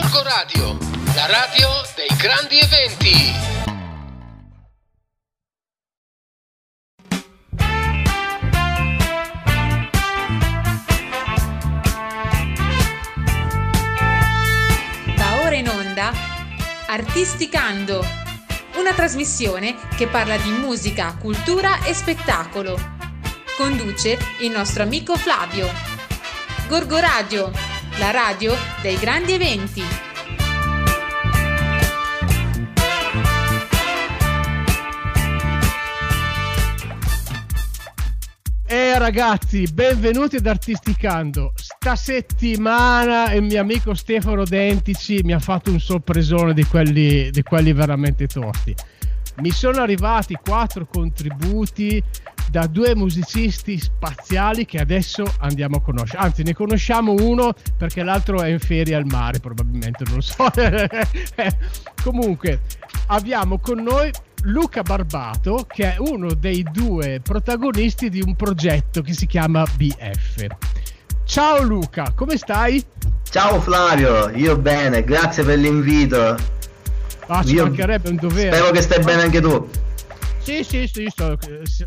Gorgo Radio, la radio dei grandi eventi. Va ora in onda Artisticando, una trasmissione che parla di musica, cultura e spettacolo. Conduce il nostro amico Flavio. Gorgo Radio, la radio dei grandi eventi. E ragazzi, benvenuti ad Artisticando. Sta settimana il mio amico Stefano Dentici mi ha fatto un sorpresone di quelli, di quelli veramente tosti. Mi sono arrivati quattro contributi da due musicisti spaziali che adesso andiamo a conoscere. Anzi, ne conosciamo uno perché l'altro è in ferie al mare, probabilmente, non lo so. Comunque, abbiamo con noi Luca Barbato, che è uno dei due protagonisti di un progetto che si chiama BF. Ciao Luca, come stai? Ciao Flavio, io bene, grazie per l'invito. Ah, ci Io mancherebbe un dovere. Spero che stai bene anche tu. Sì, sì, sì, sto-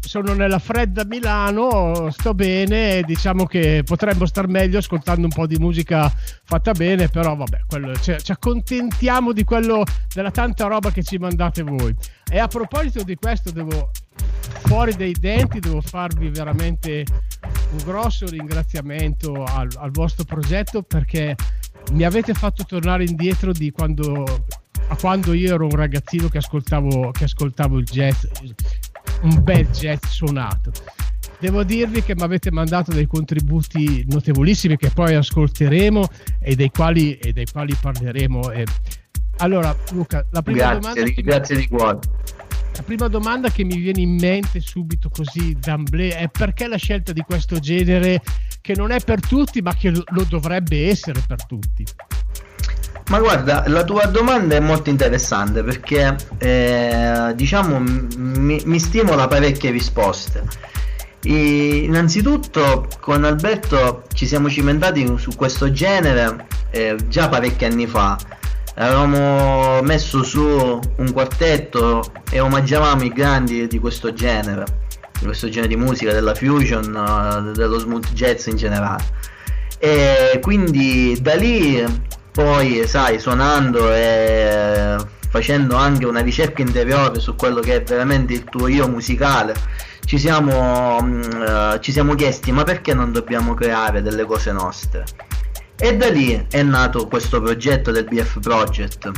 sono nella fredda Milano, sto bene, diciamo che potremmo star meglio ascoltando un po' di musica fatta bene, però vabbè, quello- cioè, ci accontentiamo di quello, della tanta roba che ci mandate voi. E a proposito di questo, devo, fuori dai denti, devo farvi veramente un grosso ringraziamento al, al vostro progetto perché mi avete fatto tornare indietro di quando a quando io ero un ragazzino che ascoltavo, che ascoltavo il jazz, un bel jazz suonato. Devo dirvi che mi avete mandato dei contributi notevolissimi che poi ascolteremo e dei quali, e dei quali parleremo. E... Allora, Luca, la prima, domanda Grazie, grazie di cuore. la prima domanda che mi viene in mente subito così d'amblè è perché la scelta di questo genere che non è per tutti ma che lo dovrebbe essere per tutti? Ma guarda, la tua domanda è molto interessante perché eh, diciamo mi, mi stimola parecchie risposte. E innanzitutto con Alberto ci siamo cimentati su questo genere eh, già parecchi anni fa. Avevamo messo su un quartetto e omaggiavamo i grandi di questo genere, di questo genere di musica, della fusion, eh, dello smooth jazz in generale. E quindi da lì poi sai suonando e facendo anche una ricerca interiore su quello che è veramente il tuo io musicale ci siamo, eh, ci siamo chiesti ma perché non dobbiamo creare delle cose nostre? E da lì è nato questo progetto del BF Project.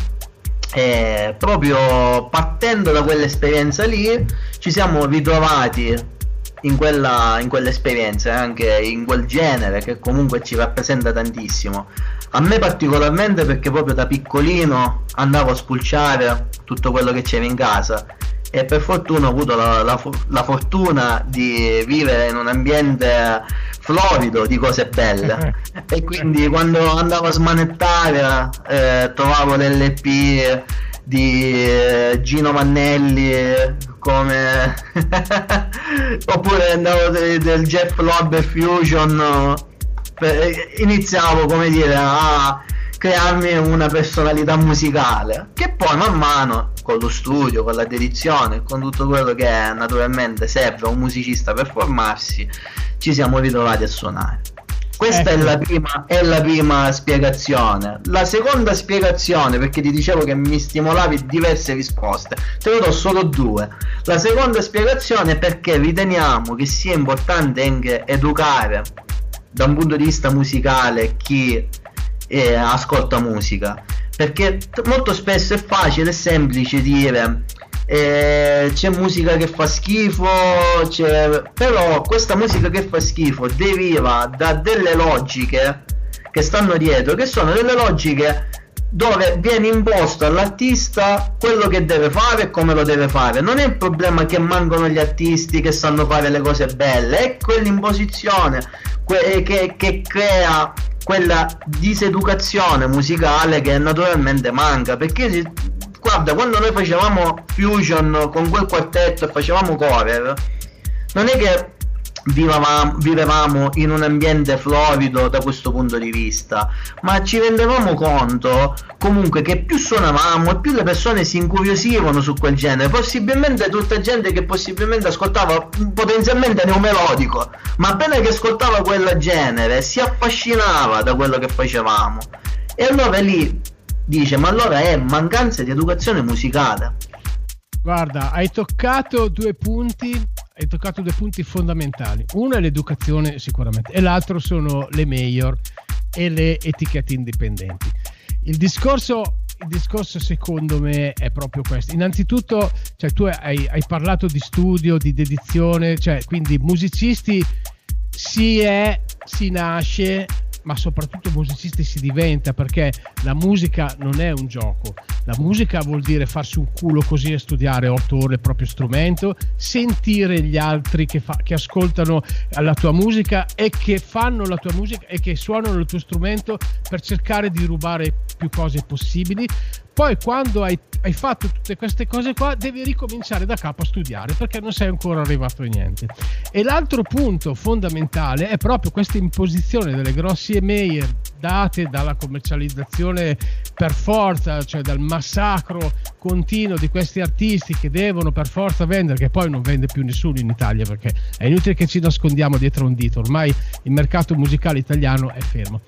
E proprio partendo da quell'esperienza lì ci siamo ritrovati in, quella, in quell'esperienza e anche in quel genere che comunque ci rappresenta tantissimo. A me particolarmente perché proprio da piccolino andavo a spulciare tutto quello che c'era in casa e per fortuna ho avuto la, la la fortuna di vivere in un ambiente florido di cose belle. E quindi quando andavo a smanettare eh, trovavo l'LP di eh, Gino Mannelli come oppure andavo de- del Jeff Lorber Fusion per- iniziavo come dire a crearmi una personalità musicale che poi man mano con lo studio, con la dedizione, con tutto quello che naturalmente serve a un musicista per formarsi, ci siamo ritrovati a suonare. Questa è, Ecco. la prima, è la prima spiegazione. La seconda spiegazione, perché ti dicevo che mi stimolavi diverse risposte, te ne do solo due. La seconda spiegazione è perché riteniamo che sia importante anche educare da un punto di vista musicale chi eh, ascolta musica perché molto spesso è facile e semplice dire eh, c'è musica che fa schifo però questa musica che fa schifo deriva da delle logiche che stanno dietro che sono delle logiche dove viene imposto all'artista quello che deve fare e come lo deve fare. Non è il problema che mancano gli artisti che sanno fare le cose belle, è quell'imposizione que- che, che crea quella diseducazione musicale che naturalmente manca. Perché si- guarda, quando noi facevamo fusion con quel quartetto e facevamo cover, non è che vivevamo, vivevamo in un ambiente florido da questo punto di vista, ma ci rendevamo conto comunque che più suonavamo e più le persone si incuriosivano su quel genere, possibilmente tutta gente che possibilmente ascoltava potenzialmente neomelodico, ma appena che ascoltava quel genere si affascinava da quello che facevamo. E allora lì dice, ma allora è mancanza di educazione musicale. Guarda, hai toccato due punti hai toccato due punti fondamentali. Uno è l'educazione sicuramente e l'altro sono le mayor e le etichette indipendenti. Il discorso, il discorso secondo me è proprio questo. Innanzitutto, cioè, tu hai, hai parlato di studio, di dedizione, cioè, quindi musicisti si è, si nasce ma soprattutto musicisti si diventa perché la musica non è un gioco. La musica vuol dire farsi un culo così e studiare otto ore il proprio strumento, sentire gli altri che, fa, che ascoltano la tua musica e che fanno la tua musica e che suonano il tuo strumento per cercare di rubare più cose possibili. Poi quando hai, hai, fatto tutte queste cose qua devi ricominciare da capo a studiare perché non sei ancora arrivato a niente. E l'altro punto fondamentale è proprio questa imposizione delle grossi email date dalla commercializzazione per forza, cioè dal massacro continuo di questi artisti che devono per forza vendere, che poi non vende più nessuno in Italia perché è inutile che ci nascondiamo dietro un dito, ormai il mercato musicale italiano è fermo.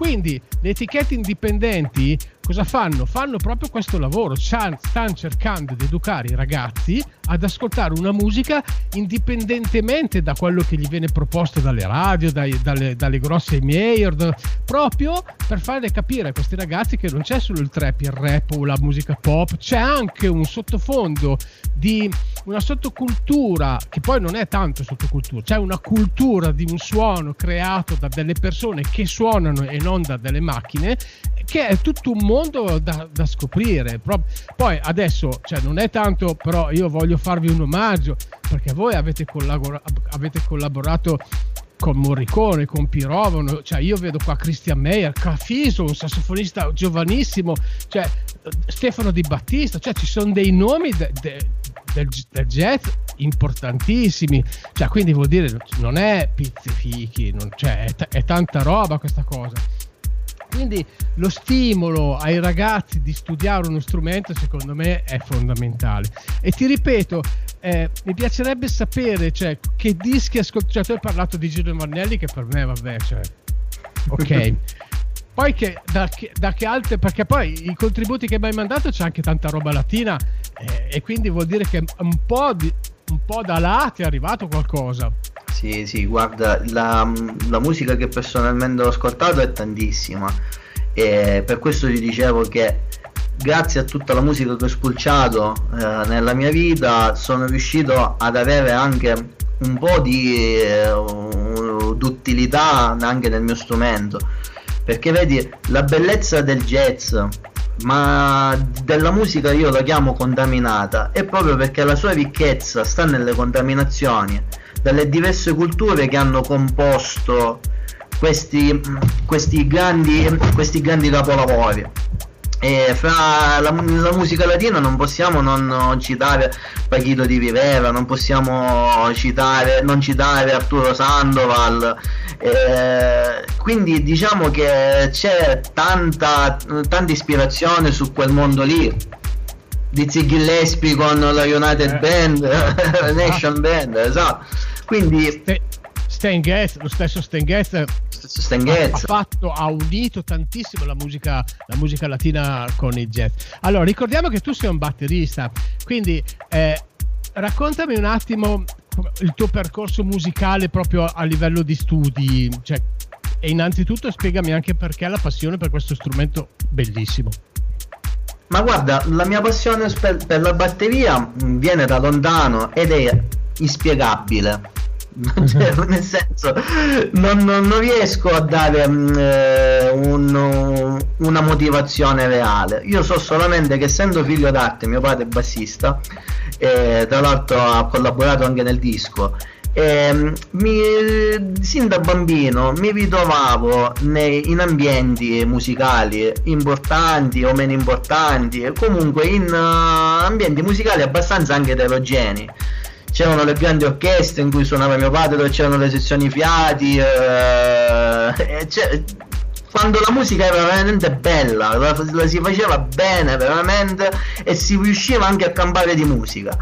Quindi le etichette indipendenti cosa fanno? Fanno proprio questo lavoro, stanno cercando di educare i ragazzi ad ascoltare una musica indipendentemente da quello che gli viene proposto dalle radio, dai, dalle, dalle, grosse major, proprio per farle capire a questi ragazzi che non c'è solo il trap, il rap o la musica pop, c'è anche un sottofondo di una sottocultura che poi non è tanto sottocultura, c'è una cultura di un suono creato da delle persone che suonano e non da delle macchine che è tutto un mondo da, da scoprire. Poi adesso, cioè, non è tanto, però io voglio farvi un omaggio perché voi avete, collabor- avete collaborato con Morricone, con Pirovano, cioè io vedo qua Christian Meyer, Cafiso, un sassofonista giovanissimo, cioè Stefano Di Battista, cioè ci sono dei nomi de, de, del, del, jazz importantissimi, cioè quindi vuol dire non è pizzifichi, cioè è, t- è tanta roba questa cosa. Quindi lo stimolo ai ragazzi di studiare uno strumento secondo me è fondamentale. E ti ripeto, eh, mi piacerebbe sapere cioè, che dischi ascolti. Cioè, tu hai parlato di Gino Marnelli che per me vabbè, cioè, ok. poi che da, che da, che altre, perché poi i contributi che mi hai mandato c'è anche tanta roba latina eh, e quindi vuol dire che un po', di, un po' da là ti è arrivato qualcosa. Sì, sì, guarda, la, la musica che personalmente ho ascoltato è tantissima. E per questo ti dicevo che grazie a tutta la musica che ho spulciato eh, nella mia vita sono riuscito ad avere anche un po' di eh, d'utilità anche nel mio strumento. Perché vedi la bellezza del jazz ma della musica io la chiamo contaminata è proprio perché la sua ricchezza sta nelle contaminazioni dalle diverse culture che hanno composto questi, questi, grandi, questi grandi capolavori. E fra la, la, musica latina non possiamo non citare Paquito di Rivera, non possiamo citare, non citare Arturo Sandoval. Eh, quindi diciamo che c'è tanta, tanta ispirazione su quel mondo lì. Dizzy Gillespie con la United eh. Band, la Nation. Band, esatto quindi Stan Getz, lo stesso Getz. Ha, ha, fatto, ha unito tantissimo la musica, la musica latina con il jazz. Allora, ricordiamo che tu sei un batterista, quindi eh, raccontami un attimo il tuo percorso musicale proprio a livello di studi, cioè, e innanzitutto spiegami anche perché la passione per questo strumento bellissimo. Ma guarda, la mia passione per, per la batteria viene da lontano ed è inspiegabile. Cioè, nel senso non, non, non, riesco a dare um, eh, un, una motivazione reale. Io so solamente che essendo figlio d'arte mio padre è bassista e tra l'altro ha collaborato anche nel disco e, mi, sin da bambino mi ritrovavo nei, in ambienti musicali importanti o meno importanti comunque in uh, ambienti musicali abbastanza anche eterogenei c'erano le grandi orchestre in cui suonava mio padre, dove c'erano le sezioni fiati. Eh, quando la musica era veramente bella, la, la, si faceva bene veramente e si riusciva anche a campare di musica.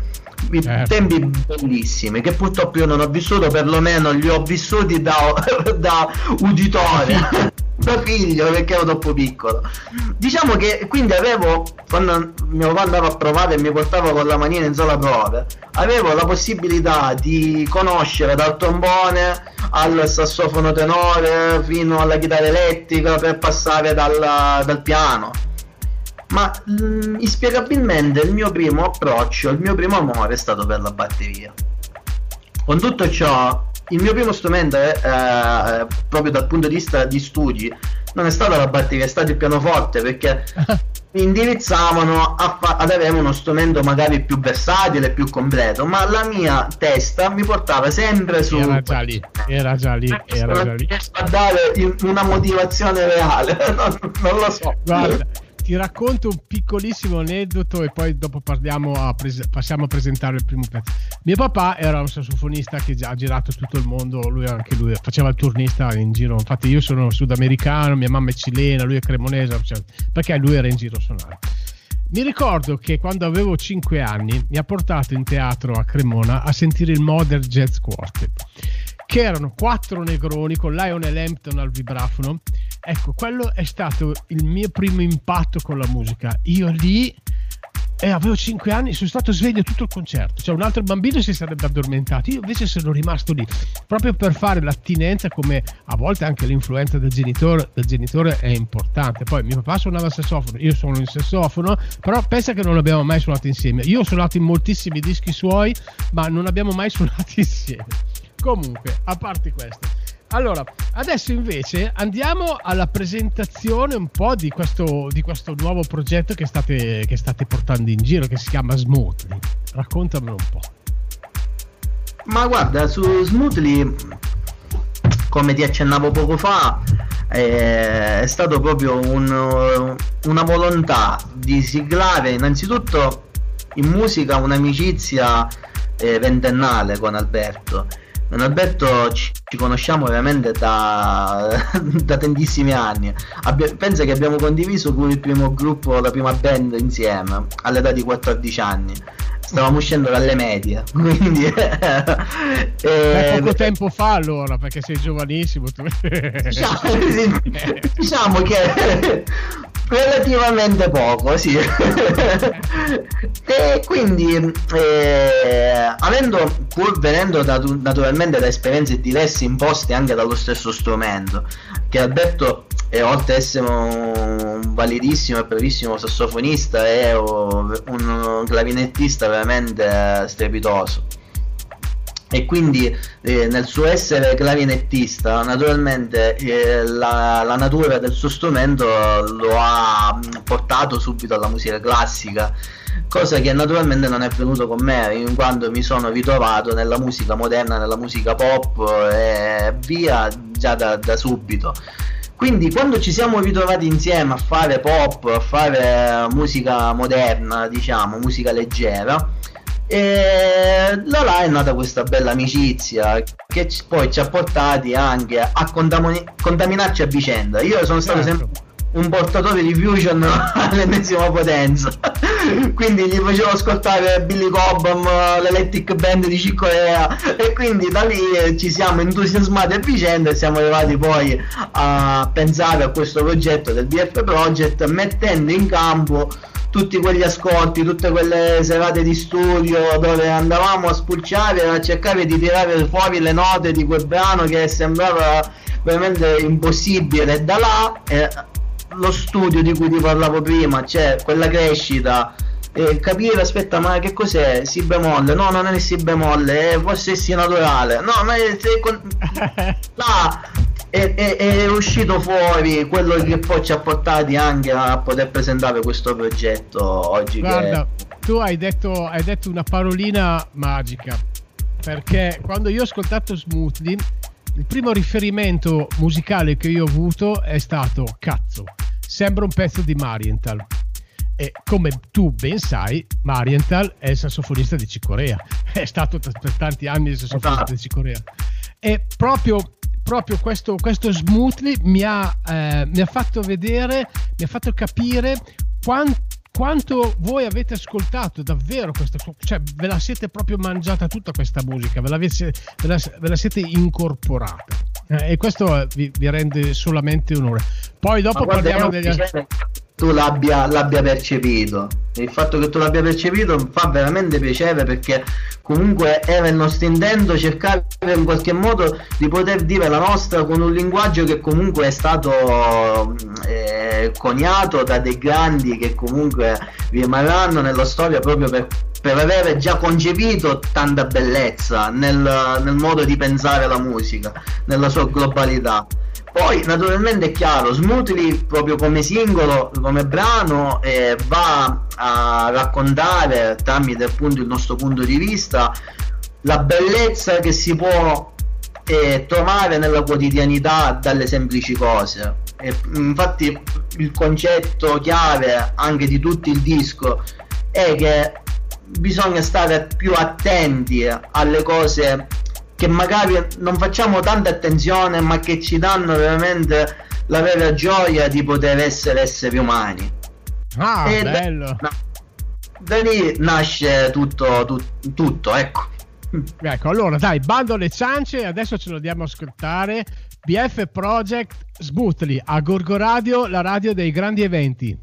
I certo. tempi bellissimi che purtroppo io non ho vissuto, perlomeno li ho vissuti da, da uditore. da figlio perché ero troppo piccolo. Diciamo che quindi avevo, quando mio papà andava a provare e mi portava con la manina in sala prove, avevo la possibilità di conoscere dal trombone al sassofono tenore fino alla chitarra elettrica per passare dal, dal piano. Ma mh, mm, inspiegabilmente il mio primo approccio, il mio primo amore è stato per la batteria. Con tutto ciò il mio primo strumento è, eh, proprio dal punto di vista di studi non è stata la batteria, è stato il pianoforte perché mi indirizzavano fa- ad avere uno strumento magari più versatile, più completo, ma la mia testa mi portava sempre su... Era già lì, era già lì, era già lì. A dare una motivazione reale, non, non lo so. Guarda ti racconto un piccolissimo aneddoto e poi dopo a pres- passiamo a presentare il primo pezzo. Mio papà era un sassofonista che ha girato tutto il mondo, lui anche lui faceva il turnista in giro. Infatti io sono sudamericano, mia mamma è cilena, lui è cremonese, cioè, perché lui era in giro a suonare. Mi ricordo che quando avevo 5 anni mi ha portato in teatro a Cremona a sentire il Modern Jazz Quartet che erano quattro negroni con Lionel Hampton al vibrafono. Ecco, quello è stato il mio primo impatto con la musica. Io lì e avevo 5 anni, sono stato sveglio tutto il concerto. Cioè, un altro bambino si sarebbe addormentato. Io invece sono rimasto lì proprio per fare l'attinenza, come a volte anche l'influenza del genitore, del genitore è importante. Poi mio papà suonava il sassofono, io suono il sassofono, però pensa che non abbiamo mai suonato insieme. Io ho suonato in moltissimi dischi suoi, ma non abbiamo mai suonato insieme. Comunque, a parte questo. Allora, adesso invece andiamo alla presentazione un po' di questo, di questo nuovo progetto che state, che state, portando in giro, che si chiama Smoothly. Raccontamelo un po'. Ma guarda, su Smoothly, come ti accennavo poco fa, è stato proprio un, una volontà di siglare innanzitutto in musica un'amicizia eh, ventennale con Alberto Don Alberto ci, ci conosciamo veramente da, da tantissimi anni. Abbia, pensa che abbiamo condiviso pure il primo gruppo, la prima band insieme all'età di 14 anni. Stavamo uscendo dalle medie, quindi eh, poco tempo fa allora, perché sei giovanissimo. Diciamo, diciamo che relativamente poco, sì. e quindi, eh, avendo, pur venendo da, naturalmente da esperienze diverse imposte anche dallo stesso strumento, che Alberto è oltre ad essere un validissimo e bravissimo sassofonista, è un clavinettista veramente strepitoso e quindi eh, nel suo essere clarinettista naturalmente eh, la, la, natura del suo strumento lo ha mm, portato subito alla musica classica cosa che naturalmente non è venuto con me in quanto mi sono ritrovato nella musica moderna nella musica pop e via già da, da subito. Quindi quando ci siamo ritrovati insieme a fare pop a fare musica moderna diciamo musica leggera e da là è nata questa bella amicizia che poi ci ha portati anche a contamini- contaminarci a vicenda. Io sono stato certo. sempre un portatore di Fusion all'ennesima potenza. quindi gli facevo ascoltare Billy Cobham, l'Electric Band di Cicorea e quindi da lì ci siamo entusiasmati a vicenda e siamo arrivati poi a pensare a questo progetto del BF Project mettendo in campo tutti quegli ascolti, tutte quelle serate di studio dove andavamo a spulciare, a cercare di tirare fuori le note di quel brano che sembrava veramente impossibile. Da là eh, lo studio di cui ti parlavo prima, cioè quella crescita. E capire, aspetta, ma che cos'è? Si bemolle? No, non è si bemolle, è forse si naturale. No, ma è, è con... là è, è, è, uscito fuori quello che poi ci ha portati anche a poter presentare questo progetto oggi. Guarda, che... tu hai detto, hai detto una parolina magica perché quando io ho ascoltato Smoothly il primo riferimento musicale che io ho avuto è stato cazzo, sembra un pezzo di Marienthal E come tu ben sai, Marienthal è il sassofonista di Cicorea, è stato per tanti anni il sassofonista Esatto. di Cicorea. E proprio, proprio questo, questo Smoothly mi ha, eh, mi ha fatto vedere, mi ha fatto capire quan- quanto voi avete ascoltato davvero questa cioè ve la siete proprio mangiata tutta questa musica, ve la, ve la, ve la siete incorporata. Eh, e questo vi, vi, rende solamente onore. Poi dopo parliamo degli altri tu l'abbia, l'abbia percepito. Il fatto che tu l'abbia percepito fa veramente piacere perché comunque era il nostro intento cercare in qualche modo di poter dire la nostra con un linguaggio che comunque è stato eh, coniato da dei grandi che comunque rimarranno nella storia proprio per, per avere già concepito tanta bellezza nel, nel modo di pensare la musica, nella sua globalità. Poi naturalmente è chiaro, Smoothly proprio come singolo, come brano, eh, va a raccontare tramite appunto il nostro punto di vista la bellezza che si può eh, trovare nella quotidianità dalle semplici cose. E, infatti il concetto chiave anche di tutto il disco è che bisogna stare più attenti alle cose che magari non facciamo tanta attenzione ma che ci danno veramente la vera gioia di poter essere esseri umani. Ah e bello. da, da, lì nasce tutto, tutto, tutto ecco. Ecco allora dai bando le ciance adesso ce lo diamo a ascoltare BF Project Sbutli a Gorgo Radio la radio dei grandi eventi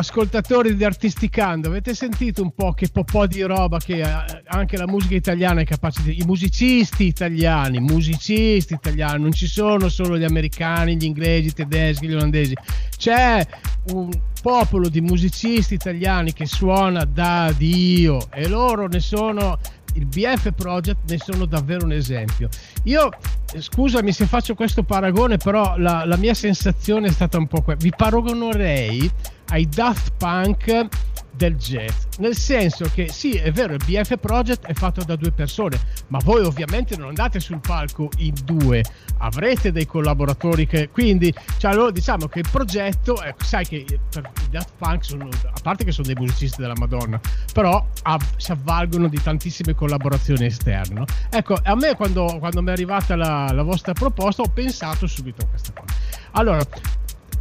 Ascoltatori di Artisticando, avete sentito un po' che po' di roba che eh, anche la musica italiana è capace di... I musicisti italiani, musicisti italiani, non ci sono solo gli americani, gli inglesi, i tedeschi, gli olandesi. C'è un popolo di musicisti italiani che suona da Dio e loro ne sono il BF Project ne sono davvero un esempio. Io, scusami se faccio questo paragone, però la, la mia sensazione è stata un po' quella. Vi paragonerei ai Daft Punk del jazz, nel senso che sì, è vero, il BF Project è fatto da due persone, ma voi ovviamente non andate sul palco in due, avrete dei collaboratori che quindi, cioè, allora diciamo che il progetto, ecco, sai che per i Daft Punk sono, a parte che sono dei musicisti della Madonna, però av- si avvalgono di tantissime collaborazioni esterne. Ecco, a me quando, quando mi è arrivata la, la vostra proposta ho pensato subito a questa cosa. Allora,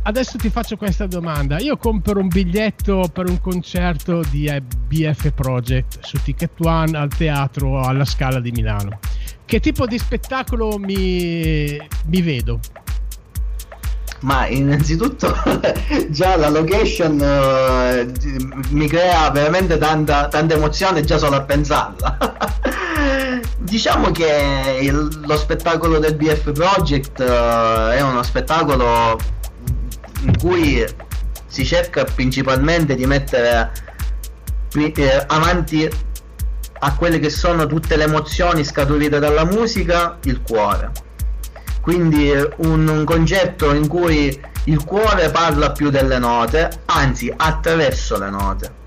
adesso ti faccio questa domanda. Io compro un biglietto per un concerto di BF Project su Ticket One al teatro alla Scala di Milano. Che tipo di spettacolo mi, mi vedo? Ma innanzitutto già la location uh, mi crea veramente tanta, tanta emozione già solo a pensarla. diciamo che il, lo spettacolo del BF Project uh, è uno spettacolo in cui si cerca principalmente di mettere eh, avanti a quelle che sono tutte le emozioni scaturite dalla musica il cuore. Quindi un, un concetto in cui il cuore parla più delle note anzi attraverso le note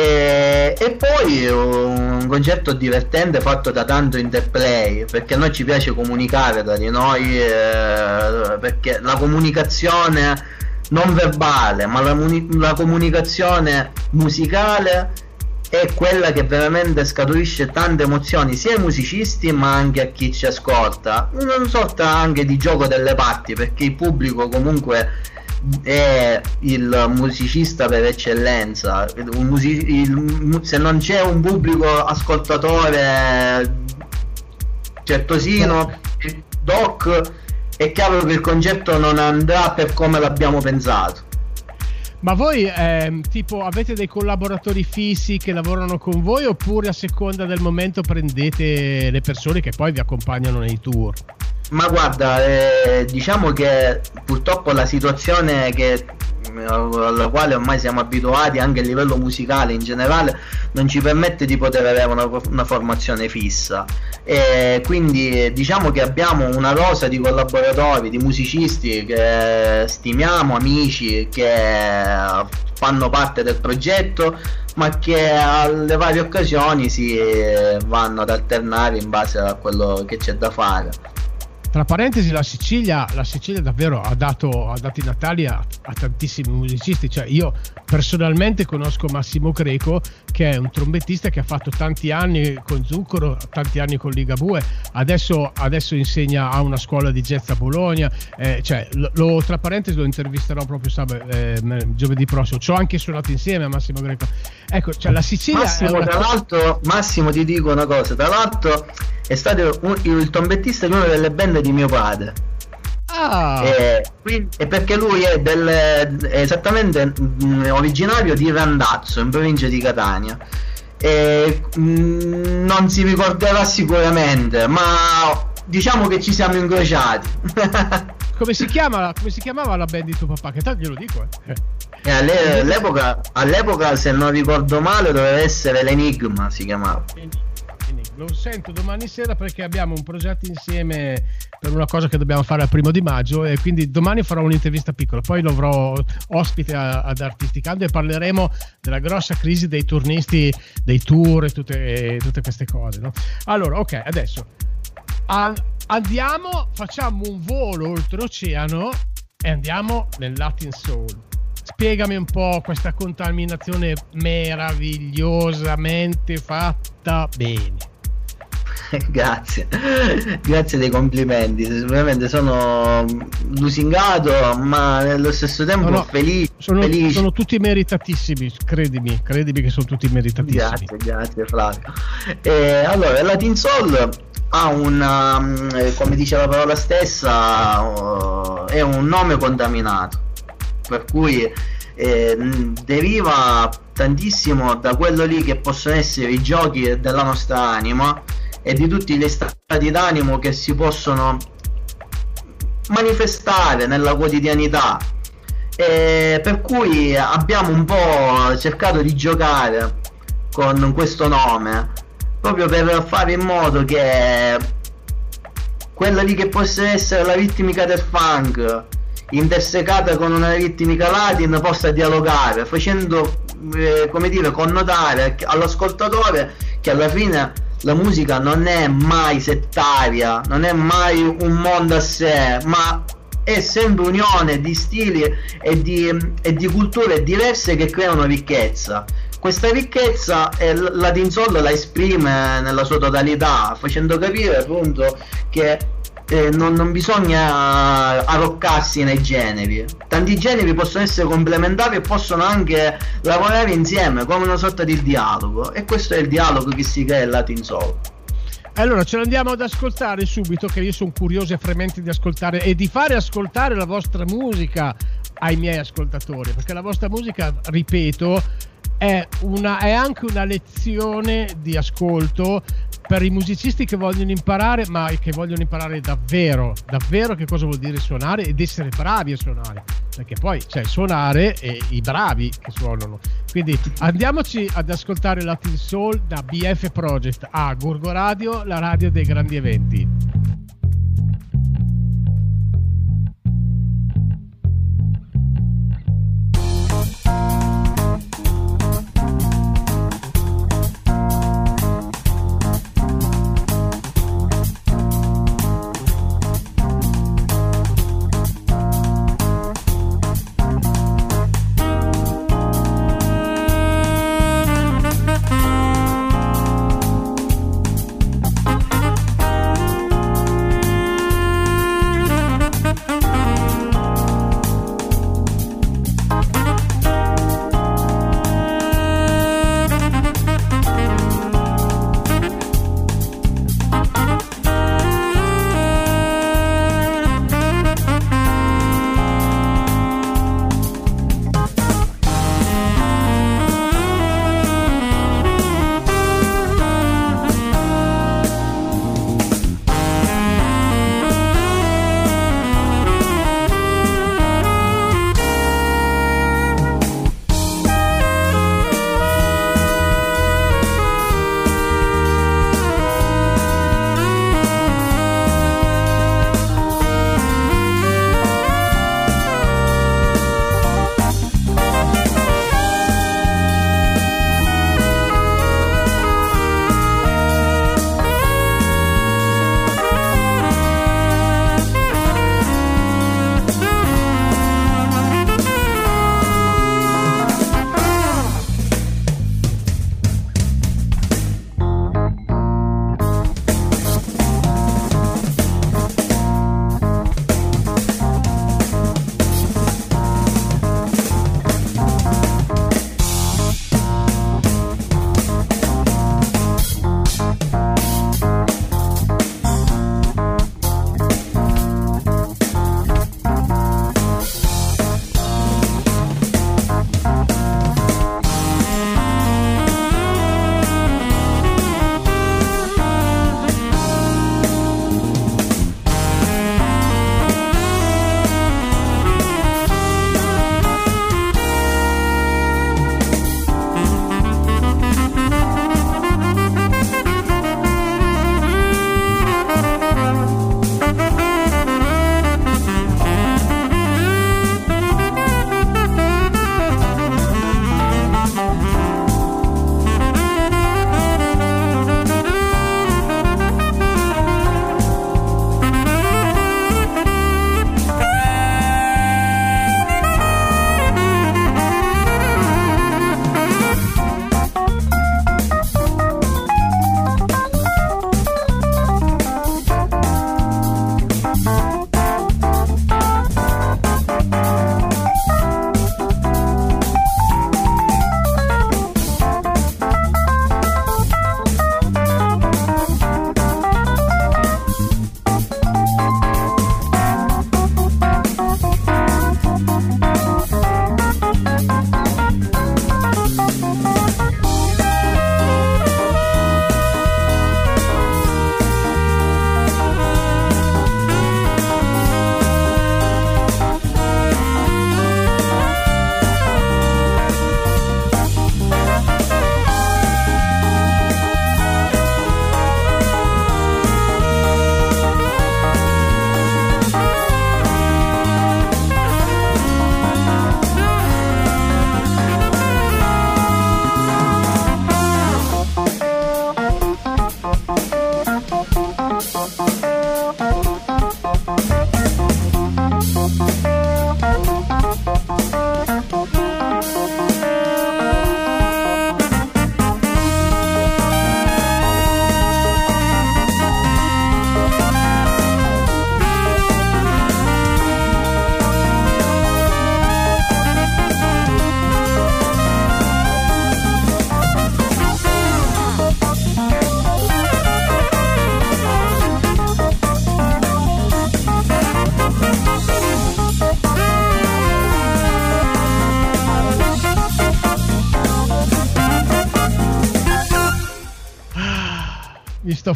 e, e, poi un concetto divertente fatto da tanto interplay perché a noi ci piace comunicare tra di noi eh, perché la comunicazione non verbale ma la, la, comunicazione musicale è quella che veramente scaturisce tante emozioni sia ai musicisti ma anche a chi ci ascolta. Una sorta anche di gioco delle parti perché il pubblico comunque è il musicista per eccellenza. Music- il, se non c'è un pubblico ascoltatore certosino, doc, è chiaro che il concetto non andrà per come l'abbiamo pensato. Ma voi eh, tipo avete dei collaboratori fissi che lavorano con voi oppure a seconda del momento prendete le persone che poi vi accompagnano nei tour? Ma guarda, eh, diciamo che purtroppo la situazione che, alla quale ormai siamo abituati anche a livello musicale in generale non ci permette di poter avere una, una formazione fissa e quindi diciamo che abbiamo una rosa di collaboratori, di musicisti che stimiamo, amici che fanno parte del progetto ma che alle varie occasioni si vanno ad alternare in base a quello che c'è da fare. Tra parentesi, la Sicilia, la Sicilia davvero ha dato, ha dato i Natali a, a, tantissimi musicisti. Cioè, io personalmente conosco Massimo Greco, che è un trombettista che ha fatto tanti anni con Zucchero, tanti anni con Ligabue, adesso, adesso insegna a una scuola di jazz a Bologna. Eh, cioè, lo, tra parentesi lo intervisterò proprio sabato, eh, giovedì prossimo. Ci ho anche suonato insieme a Massimo Greco. Ecco, cioè, la Sicilia. Massimo, tra l'altro, Massimo, ti dico una cosa, tra l'altro è stato un, il trombettista di una delle band di mio padre. Ah. E, e perché lui è, del, è esattamente mh, mm, originario di Randazzo, in provincia di Catania. E, mh, mm, non si ricorderà sicuramente, ma diciamo che ci siamo incrociati. come, si chiama, come si chiamava la band di tuo papà? Che tanto glielo dico. Eh. E all'epoca, all'epoca, se non ricordo male, doveva essere l'Enigma, si chiamava lo sento domani sera perché abbiamo un progetto insieme per una cosa che dobbiamo fare al primo di maggio e quindi domani farò un'intervista piccola, poi lo avrò ospite a, ad Artisticando e parleremo della grossa crisi dei turnisti, dei tour e tutte, tutte queste cose. No? Allora, ok, adesso andiamo, facciamo un volo oltreoceano e andiamo nel Latin Soul spiegami un po' questa contaminazione meravigliosamente fatta bene. grazie, grazie dei complimenti. Veramente sono lusingato, ma nello stesso tempo no, no, felice, sono, felice. Sono tutti meritatissimi, credimi, credimi che sono tutti meritatissimi. Grazie, grazie Flavio. Eh, allora, Latin Soul ha un, eh, come dice la parola stessa, uh, è un nome contaminato, per cui eh, deriva tantissimo da quello lì che possono essere i giochi della nostra anima e di tutti gli stati d'animo che si possono manifestare nella quotidianità. E per cui abbiamo un po' cercato di giocare con questo nome proprio per fare in modo che quella lì che possa essere la ritmica del funk intersecata con una ritmica latin possa dialogare facendo eh, come dire connotare all'ascoltatore che alla fine la musica non è mai settaria non è mai un mondo a sé ma è sempre unione di stili e di, e di culture diverse che creano ricchezza. Questa ricchezza eh, la Tinsoll la esprime nella sua totalità facendo capire appunto che eh, non, non, bisogna arroccarsi nei generi. Tanti generi possono essere complementari e possono anche lavorare insieme come una sorta di dialogo. E questo è il dialogo che si crea in Latin Soul. Allora ce l'andiamo ad ascoltare subito, che io sono curioso e fremente di ascoltare e di fare ascoltare la vostra musica ai miei ascoltatori, perché la vostra musica, ripeto, è, una, è anche una lezione di ascolto per i musicisti che vogliono imparare, ma che vogliono imparare davvero, davvero che cosa vuol dire suonare ed essere bravi a suonare, perché poi c'è suonare e i bravi che suonano. Quindi andiamoci ad ascoltare Latin Soul da BF Project a Gorgo Radio, la radio dei grandi eventi.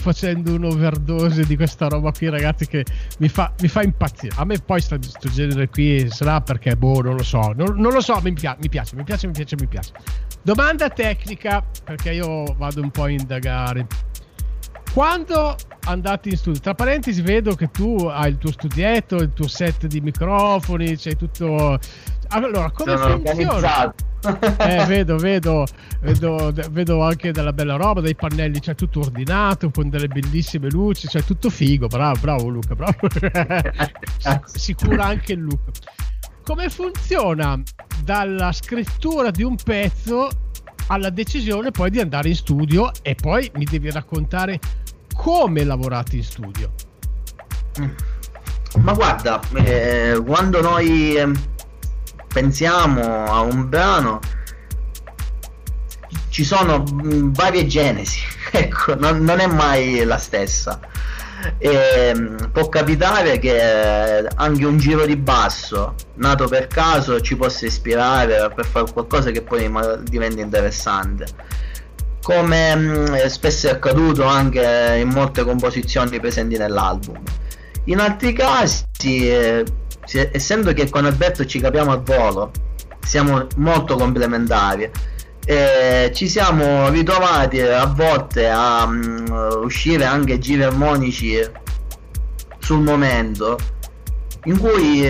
Facendo un'overdose di questa roba qui, ragazzi, che mi fa, mi fa impazzire. A me poi questo genere qui sarà perché, boh, non lo so. Non, non lo so, mi, pia- mi piace, mi piace, mi piace, mi piace. Domanda tecnica, perché io vado un po' a indagare. Quando andate in studio, tra parentesi, vedo che tu hai il tuo studietto, il tuo set di microfoni, c'è tutto. Allora, come Sono funziona? Eh, vedo, vedo, vedo, vedo, anche della bella roba, dei pannelli, c'è tutto ordinato, con delle bellissime luci, c'è tutto figo, bravo, bravo Luca, bravo. si cura anche il look. Come funziona dalla scrittura di un pezzo alla decisione poi di andare in studio e poi mi devi raccontare come lavorate in studio? Ma guarda, eh, quando noi... Eh pensiamo a un brano. Ci sono mm, varie genesi ecco non, non, è mai la stessa. E, mm, può capitare che anche un giro di basso nato per caso ci possa ispirare per fare qualcosa che poi diventa interessante. Come mm, spesso è accaduto anche in molte composizioni presenti nell'album. In altri casi eh, essendo che con Alberto ci capiamo al volo, siamo molto complementari. E ci siamo ritrovati a volte a um, uscire anche giri armonici sul momento in cui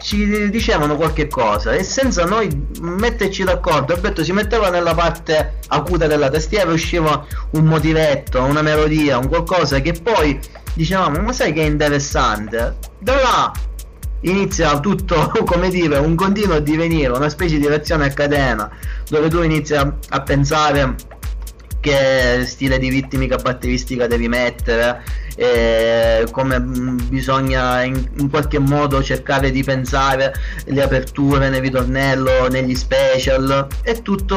ci dicevano qualche cosa e senza noi metterci d'accordo Alberto si metteva nella parte acuta della tastiera usciva un motivetto, una melodia, un qualcosa che poi dicevamo ma sai che è interessante da là inizia tutto come dire un continuo divenire una specie di reazione a catena dove tu inizi a, a pensare che stile di ritmica batteristica devi mettere eh, come bisogna in, in, qualche modo cercare di pensare le aperture nel ritornello negli special è tutto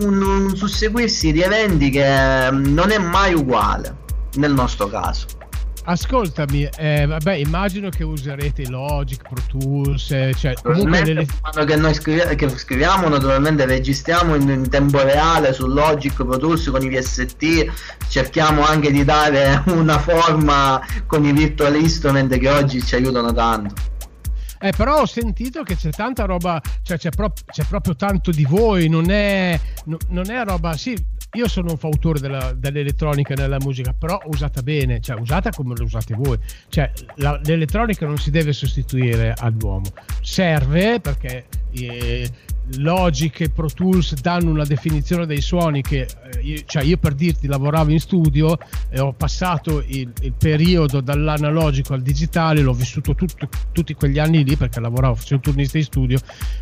un, un susseguirsi di eventi che non è mai uguale nel nostro caso Ascoltami, eh, vabbè, immagino che userete Logic, Pro Tools, eh, cioè comunque delle... che noi scrivi- che scriviamo naturalmente registriamo in, in, tempo reale su Logic, Pro Tools con i VST, cerchiamo anche di dare una forma con i virtual instrument che oggi ci aiutano tanto. Eh, però ho sentito che c'è tanta roba, cioè c'è, pro- c'è proprio tanto di voi, non è, no, non è roba, sì, io sono un fautore della, dell'elettronica nella musica, però usata bene, cioè usata come lo usate voi. Cioè, la, l'elettronica non si deve sostituire all'uomo, serve perché eh, Logic e Pro Tools danno una definizione dei suoni che eh, io, cioè io per dirti lavoravo in studio e ho passato il, il periodo dall'analogico al digitale l'ho vissuto tutto, tutti quegli anni lì perché lavoravo facevo un turnista in studio.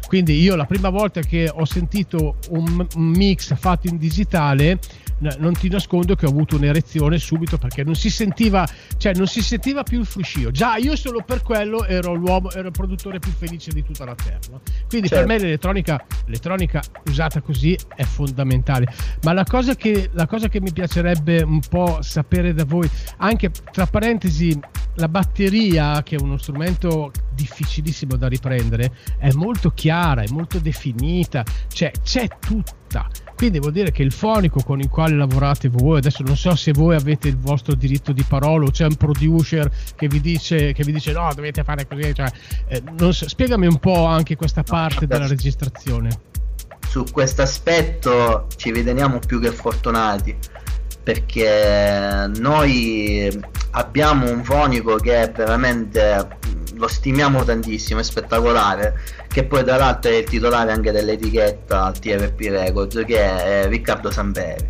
Quindi io la prima volta che ho sentito un, un mix fatto in digitale non ti nascondo che ho avuto un'erezione subito perché non si sentiva, cioè non si sentiva più il fruscio. Già io solo per quello ero l'uomo, ero il produttore più felice di tutta la terra. Quindi certo. per me l'elettronica, l'elettronica, usata così è fondamentale. Ma la cosa, che, la cosa che mi piacerebbe un po' sapere da voi, anche tra parentesi, la batteria, che è uno strumento difficilissimo da riprendere, è molto chiara, è molto definita, cioè c'è tutta quindi vuol dire che il fonico con il quale lavorate voi, adesso non so se voi avete il vostro diritto di parola o c'è un producer che vi dice, che vi dice no, dovete fare così. Cioè, eh, so, spiegami un po' anche questa parte della registrazione. Su questo aspetto ci riteniamo più che fortunati perché noi abbiamo un fonico che è veramente lo stimiamo tantissimo, è spettacolare, che poi tra l'altro è il titolare anche dell'etichetta TRP Records, che è Riccardo Samperi.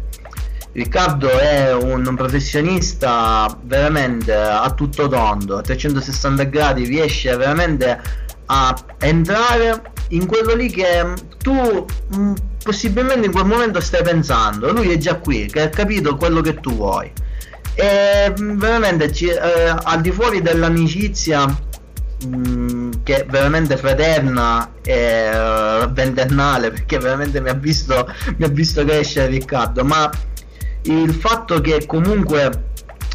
Riccardo è un professionista veramente a tutto tondo, a 360 gradi, riesce veramente a entrare in quello lì che tu mh, possibilmente in quel momento stai pensando. Lui è già qui, che ha capito quello che tu vuoi. E veramente ci, eh, al di fuori dell'amicizia Mm, che è veramente fraterna e uh, ventennale perché veramente mi ha visto mi ha visto crescere Riccardo ma il fatto che comunque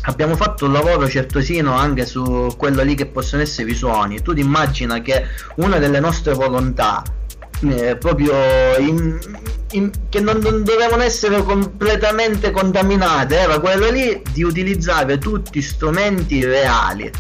abbiamo fatto un lavoro certosino anche su quello lì che possono essere i suoni tu ti immagina che una delle nostre volontà eh, proprio in, in, che non, non, dovevano essere completamente contaminate, era quello lì di utilizzare tutti strumenti reali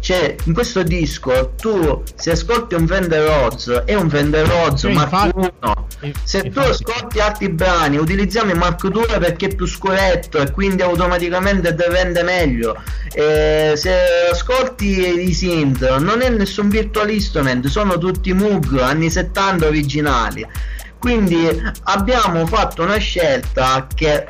cioè in questo disco tu se ascolti un Fender Rhodes è un Fender Rhodes sì, Mark 1 se tu ascolti altri brani utilizziamo il Mark 2 perché è più scuretto e quindi automaticamente ti rende meglio. Eh, se ascolti i synth non è nessun virtual instrument sono tutti Moog anni 70 originali. Quindi abbiamo fatto una scelta che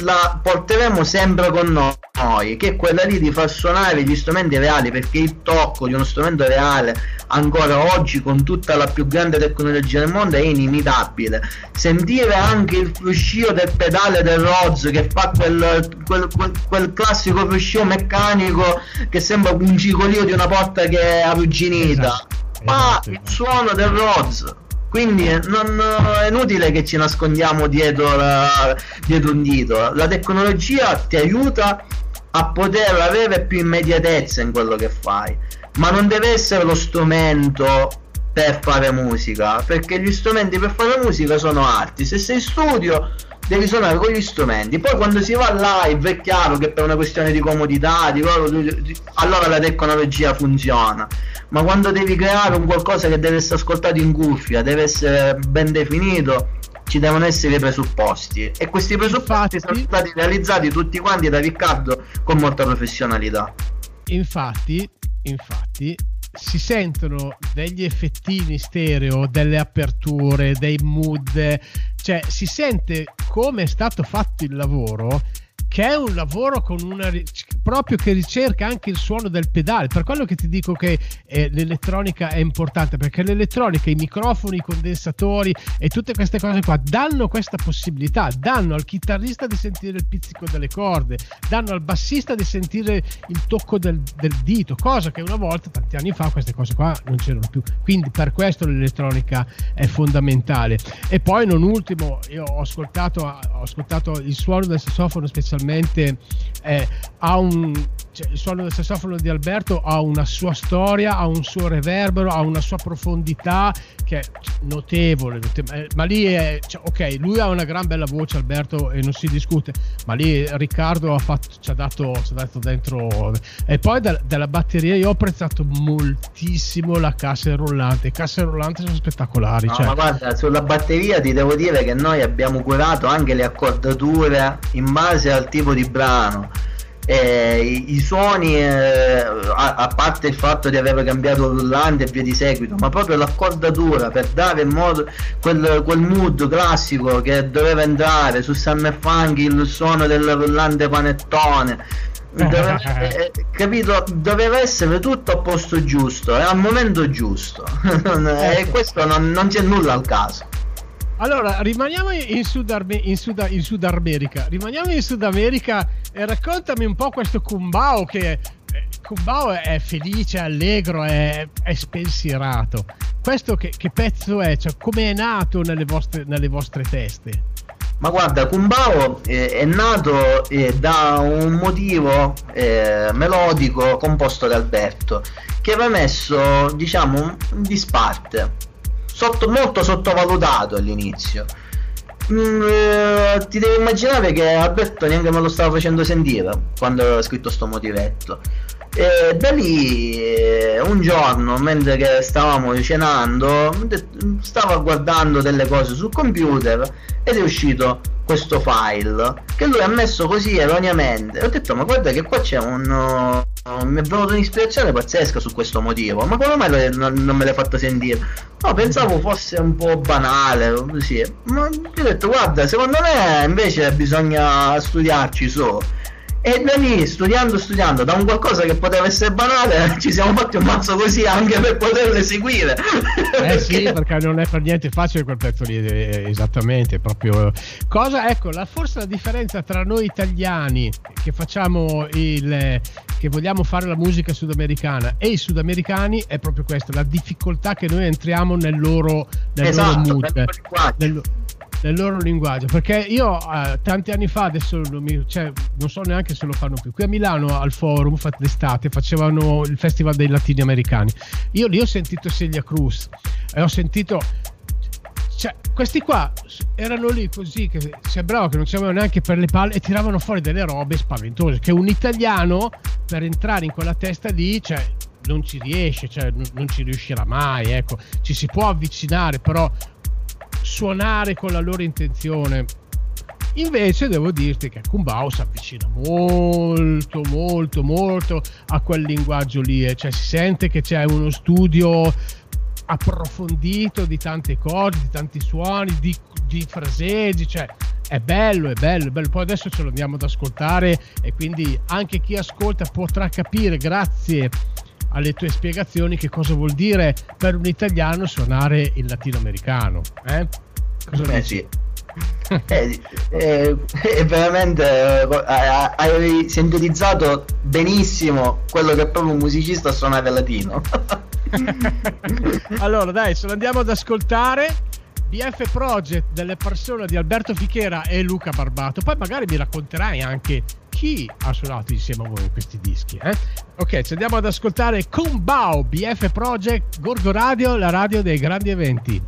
la porteremo sempre con noi, che è quella lì di far suonare gli strumenti reali, perché il tocco di uno strumento reale ancora oggi con tutta la più grande tecnologia del mondo è inimitabile. Sentire anche il fruscio del pedale del Rhodes che fa quel, quel, quel, quel classico fruscio meccanico che sembra un cicolio di una porta che è arrugginita. Esatto. Ma esatto. il suono del Rhodes quindi non, è inutile che ci nascondiamo dietro, la, dietro un dito. La tecnologia ti aiuta a poter avere più immediatezza in quello che fai, ma non deve essere lo strumento per fare musica, perché gli strumenti per fare musica sono arti. Se sei in studio devi suonare con gli strumenti. Poi quando si va live è chiaro che per una questione di comodità, di loro, allora la tecnologia funziona. Ma quando devi creare un qualcosa che deve essere ascoltato in cuffia, deve essere ben definito, ci devono essere i presupposti. E questi presupposti infatti, sono stati realizzati tutti quanti da Riccardo con molta professionalità. Infatti, infatti si sentono degli effettini stereo, delle aperture, dei mood, cioè si sente come è stato fatto il lavoro che è un lavoro con una proprio che ricerca anche il suono del pedale. Per quello che ti dico che eh, l'elettronica è importante perché l'elettronica i microfoni i condensatori e tutte queste cose qua danno questa possibilità danno al chitarrista di sentire il pizzico delle corde danno al bassista di sentire il tocco del, del dito cosa che una volta tanti anni fa queste cose qua non c'erano più. Quindi per questo l'elettronica è fondamentale. E poi non ultimo io ho ascoltato, ho ascoltato il suono del sassofono specialmente eh, ha un cioè, il suono del sassofono di Alberto ha una sua storia, ha un suo reverbero, ha una sua profondità che è notevole, notevole. Eh, ma lì è cioè, ok, lui ha una gran bella voce Alberto e non si discute, ma lì Riccardo ha fatto, ci, ha dato, ci ha dato dentro e poi da, dalla batteria io ho apprezzato moltissimo la cassa rollante, le casse rollanti sono spettacolari. No, cioè. ma guarda, sulla batteria ti devo dire che noi abbiamo curato anche le accordature in base al tipo di brano eh, i, i, suoni eh, a, a, parte il fatto di aver cambiato rullante e via di seguito ma proprio l'accordatura per dare modo, quel, quel, mood classico che doveva entrare su Summer Funk il suono del rullante panettone. Doveva, eh, capito? Doveva essere tutto a posto giusto e al momento giusto. E ecco. questo non, non c'è nulla al caso allora, rimaniamo in Sud, Arme- in, Sud, in Sud America. Rimaniamo in Sud America e raccontami un po' questo Kumbao che eh, Kumbao è felice, allegro, è, è spensierato. Questo che, che, pezzo è? Cioè, come è nato nelle vostre, nelle vostre teste? Ma guarda, Kumbao eh, è nato eh, da un motivo eh, melodico composto da Alberto che aveva messo, diciamo, un disparte sotto, molto sottovalutato all'inizio. Mm, eh, ti devi immaginare che Alberto neanche me lo stava facendo sentire quando ho scritto sto motivetto. E da lì eh, un giorno mentre stavamo cenando stavo guardando delle cose sul computer ed è uscito questo file che lui ha messo così erroneamente. Ho detto ma guarda che qua c'è un uh, mi è venuta un'ispirazione pazzesca su questo motivo ma come mai non, non me l'hai fatto sentire? No pensavo fosse un po' banale così ma io ho detto guarda secondo me invece bisogna studiarci su e da lì, studiando, studiando, da un qualcosa che poteva essere banale, ci siamo fatti un mazzo così anche per poterlo eseguire. Eh sì, perché non è per niente facile quel pezzo lì, eh, esattamente, proprio. Cosa, ecco, la, forse la differenza tra noi italiani che facciamo il... che vogliamo fare la musica sudamericana e i sudamericani è proprio questa, la difficoltà che noi entriamo nel loro, nel esatto, loro mood. Nel, nel loro linguaggio perché io eh, tanti anni fa adesso non, mi, cioè, non, so neanche se lo fanno più. Qui a Milano al forum d'estate facevano il festival dei latini americani io lì ho sentito Celia Cruz e ho sentito questi qua erano lì così che sembrava che non ci avevano neanche per le palle e tiravano fuori delle robe spaventose che un italiano per entrare in quella testa lì cioè non ci riesce cioè non ci riuscirà mai ecco. Ci si può avvicinare però suonare con la loro intenzione invece devo dirti che Kumbao si avvicina molto molto molto a quel linguaggio lì eh. cioè si sente che c'è uno studio approfondito di tante cose, di tanti suoni, di, di fraseggi, cioè è bello, è bello, è bello. Poi adesso ce lo andiamo ad ascoltare e quindi anche chi ascolta potrà capire grazie alle tue spiegazioni che cosa vuol dire per un italiano suonare il latinoamericano. Eh? Cosa Beh, sì. eh, eh, eh, veramente eh, hai sintetizzato benissimo quello che è proprio un musicista suonare latino. allora, dai, se lo andiamo ad ascoltare. BF Project delle persone di Alberto Fichera e Luca Barbato. Poi magari mi racconterai anche chi ha suonato insieme a voi questi dischi. Eh? Ok, ci andiamo ad ascoltare Kumbao BF Project Gorgo Radio, la radio dei grandi eventi.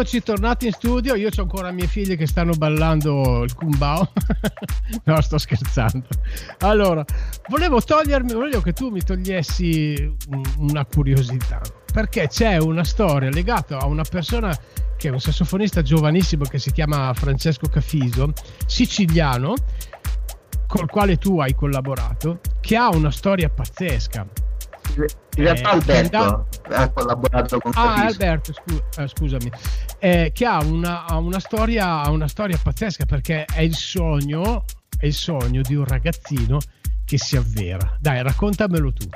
Eccoci tornati in studio. Io ho ancora mie figlie che stanno ballando il kumbao. no, sto scherzando. Allora, volevo togliermi, volevo che tu mi togliessi una curiosità. Perché c'è una storia legata a una persona che è un sassofonista giovanissimo che si chiama Francesco Cafiso, siciliano, col quale tu hai collaborato, che ha una storia pazzesca in realtà eh, Alberto ha collaborato con Ah, Alberto, scu- eh, scusami. Eh, che ha una, una, storia, una storia pazzesca perché è il sogno, è il sogno di un ragazzino che si avvera. Dai, raccontamelo tu.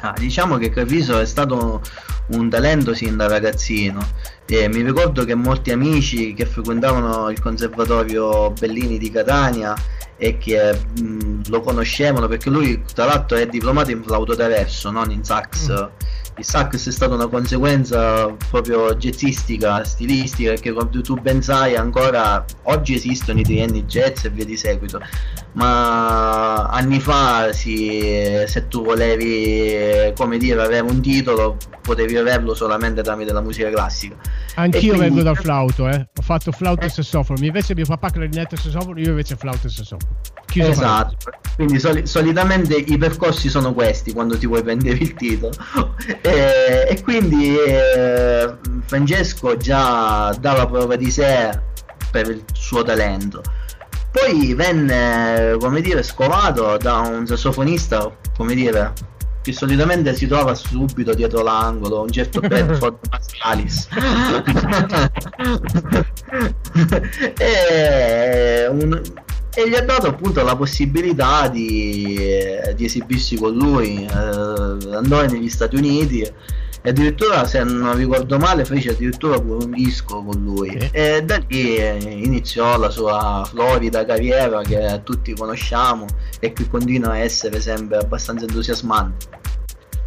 Ah, diciamo che Capiso è stato un talento sin da ragazzino. E mi ricordo che molti amici che frequentavano il conservatorio Bellini di Catania e che mh, lo conoscevano perché lui tra l'altro è diplomato in flauto traverso, non in sax. Mm. Il sax è stata una conseguenza proprio jazzistica, stilistica, perché come tu ben sai ancora oggi esistono i trienni jazz e via di seguito, ma anni fa sì, se tu volevi come dire avere un titolo potevi averlo solamente tramite la musica classica. Anch'io quindi... vengo dal flauto, eh. ho fatto flauto e sassofono, invece mio papà clarinetto e sassofono, io invece flauto e sassofono. Chiuso esatto, quindi soli- solitamente i percorsi sono questi quando ti vuoi prendere il titolo. E, e quindi eh, Francesco già dava prova di sé per il suo talento. Poi venne come dire scovato da un sassofonista come dire che solitamente si trova subito dietro l'angolo, un certo Bedford Pascalis. e, un, e, gli ha dato appunto la possibilità di, di esibirsi con lui. Eh, andò negli Stati Uniti e addirittura se non ricordo male fece addirittura pure un disco con lui okay. e da lì iniziò la sua florida carriera che tutti conosciamo e che continua a essere sempre abbastanza entusiasmante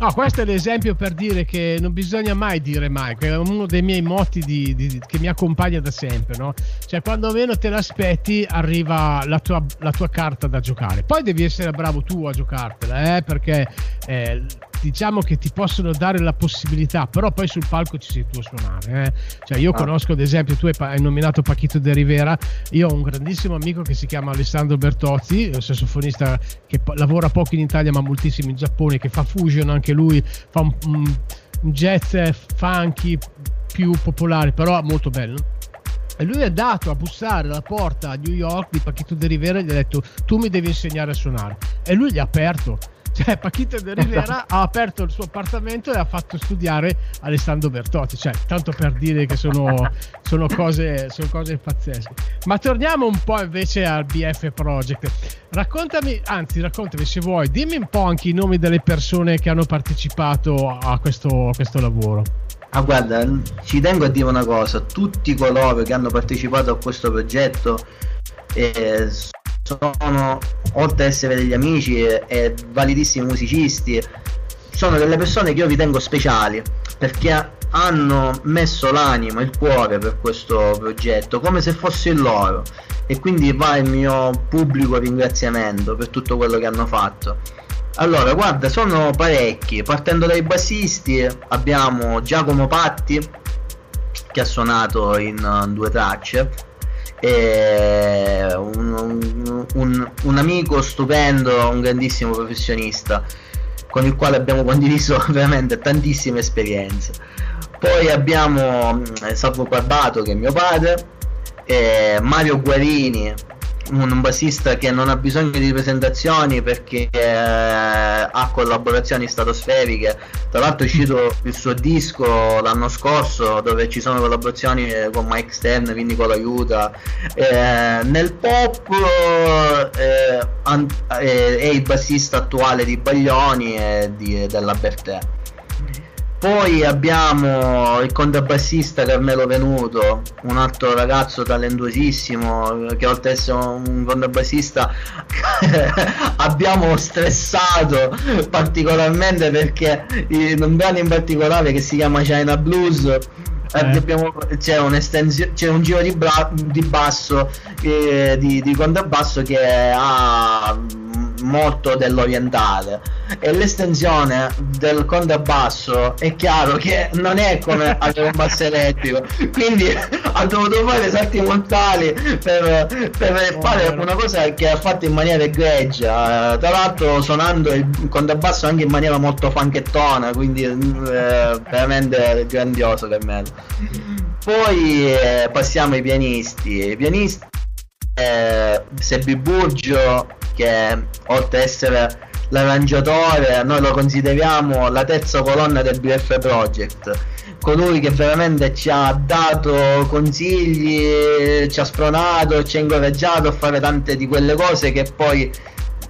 No, questo è l'esempio per dire che non bisogna mai dire mai, è uno dei miei motti di, di, che mi accompagna da sempre, no? Cioè quando meno te l'aspetti arriva la tua, la tua carta da giocare, poi devi essere bravo tu a giocartela, eh? perché eh, diciamo che ti possono dare la possibilità, però poi sul palco ci sei tu a suonare. Eh? Cioè io ah. conosco ad esempio, tu hai nominato Pachito de Rivera, io ho un grandissimo amico che si chiama Alessandro Bertozzi, un sassofonista che lavora poco in Italia ma moltissimo in Giappone, che fa fusion anche lui, fa un, un jazz funky più popolare, però molto bello. E lui è dato a bussare alla porta a New York di Pachito de Rivera e gli ha detto tu mi devi insegnare a suonare. E lui gli ha aperto cioè Pachito de Rivera ha aperto il suo appartamento e ha fatto studiare Alessandro Bertotti, cioè tanto per dire che sono, sono, cose, sono cose pazzesche. Ma torniamo un po' invece al BF Project. Raccontami, anzi raccontami se vuoi, dimmi un po' anche i nomi delle persone che hanno partecipato a questo, a questo lavoro. Ah guarda, ci tengo a dire una cosa, tutti coloro che hanno partecipato a questo progetto eh, sono oltre ad essere degli amici e, e validissimi musicisti. Sono delle persone che io ritengo speciali perché hanno messo l'anima, il cuore per questo progetto come se fosse il loro. E quindi va il mio pubblico ringraziamento per tutto quello che hanno fatto. Allora, guarda, sono parecchi, partendo dai bassisti abbiamo Giacomo Patti che ha suonato in uh, due tracce un, un, un, amico stupendo, un grandissimo professionista con il quale abbiamo condiviso veramente tantissime esperienze. Poi abbiamo mm, Salvo Barbato che è mio padre, Mario Guarini un bassista che non ha bisogno di presentazioni perché eh, ha collaborazioni stratosferiche. Tra l'altro è uscito il suo disco l'anno scorso dove ci sono collaborazioni eh, con Mike Stern, quindi con l'aiuta. Eh, nel pop eh, eh, è il bassista attuale di Baglioni e di, della Bertè. Poi abbiamo il contrabbassista Carmelo Venuto, un altro ragazzo talentuosissimo che oltre ad essere un contrabbassista abbiamo stressato particolarmente perché in un brano in particolare che si chiama China Blues eh. Abbiamo, c'è, c'è, un giro di, bra- di basso eh, di, di contrabbasso che ha molto dell'orientale. E l'estensione del contrabbasso è chiaro che non è come avere un basso elettrico. Quindi ha dovuto fare salti mortali per, per oh, fare una cosa che ha fatto in maniera egregia. Tra l'altro suonando il contrabbasso anche in maniera molto fanchettona quindi eh, veramente grandioso per me. Poi eh, passiamo ai pianisti. I pianisti eh, Sebi Burgio che oltre ad essere l'arrangiatore noi lo consideriamo la terza colonna del BF Project. Colui che veramente ci ha dato consigli ci ha spronato ci ha incoraggiato a fare tante di quelle cose che poi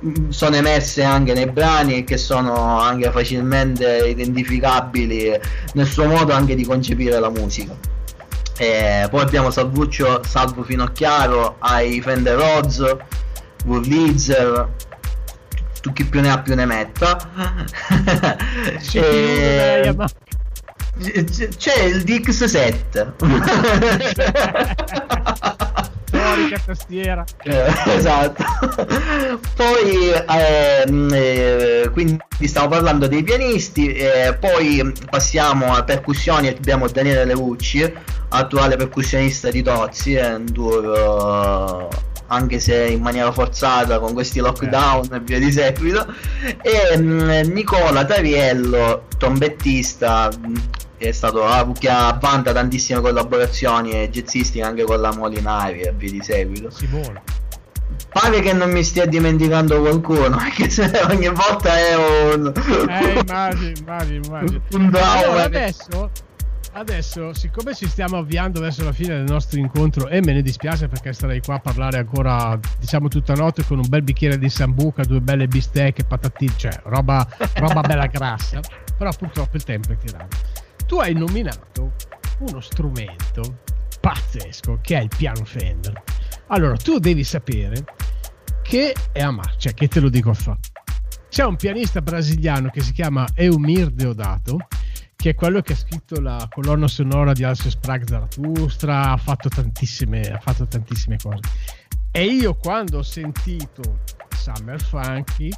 mm, sono emerse anche nei brani e che sono anche facilmente identificabili nel suo modo anche di concepire la musica. E poi abbiamo Salvuccio Salvo Finocchiaro ai Fender Rhodes Wurlitzer tu chi più ne ha più ne metta. E... c'è il Dix7 storica tastiera eh, esatto. Poi ehm, eh, quindi stiamo parlando dei pianisti eh, poi passiamo a percussioni abbiamo Daniele Leucci attuale percussionista di Tozzi un tour anche se in maniera forzata con questi lockdown e via di seguito. E mh, mm, Nicola Tariello trombettista che è stato che ha vanta tantissime collaborazioni jazzistiche anche con la Molinari e via di seguito. Simone. Pare che non mi stia dimenticando qualcuno anche se ogni volta è un eh immagino immagino immagino. Un allora, adesso Adesso, siccome ci stiamo avviando verso la fine del nostro incontro e me ne dispiace perché starei qua a parlare ancora, diciamo, tutta notte con un bel bicchiere di sambuca, due belle bistecche, patatine, cioè roba, roba bella grassa, però purtroppo il tempo è tirato. Tu hai nominato uno strumento pazzesco che è il piano Fender. Allora, tu devi sapere che è a marcia, cioè che te lo dico a fa. C'è un pianista brasiliano che si chiama Eumir Deodato che è quello che ha scritto la colonna sonora di Alce Sprague Zarathustra, ha fatto tantissime, ha fatto tantissime cose. E io quando ho sentito Summer Funky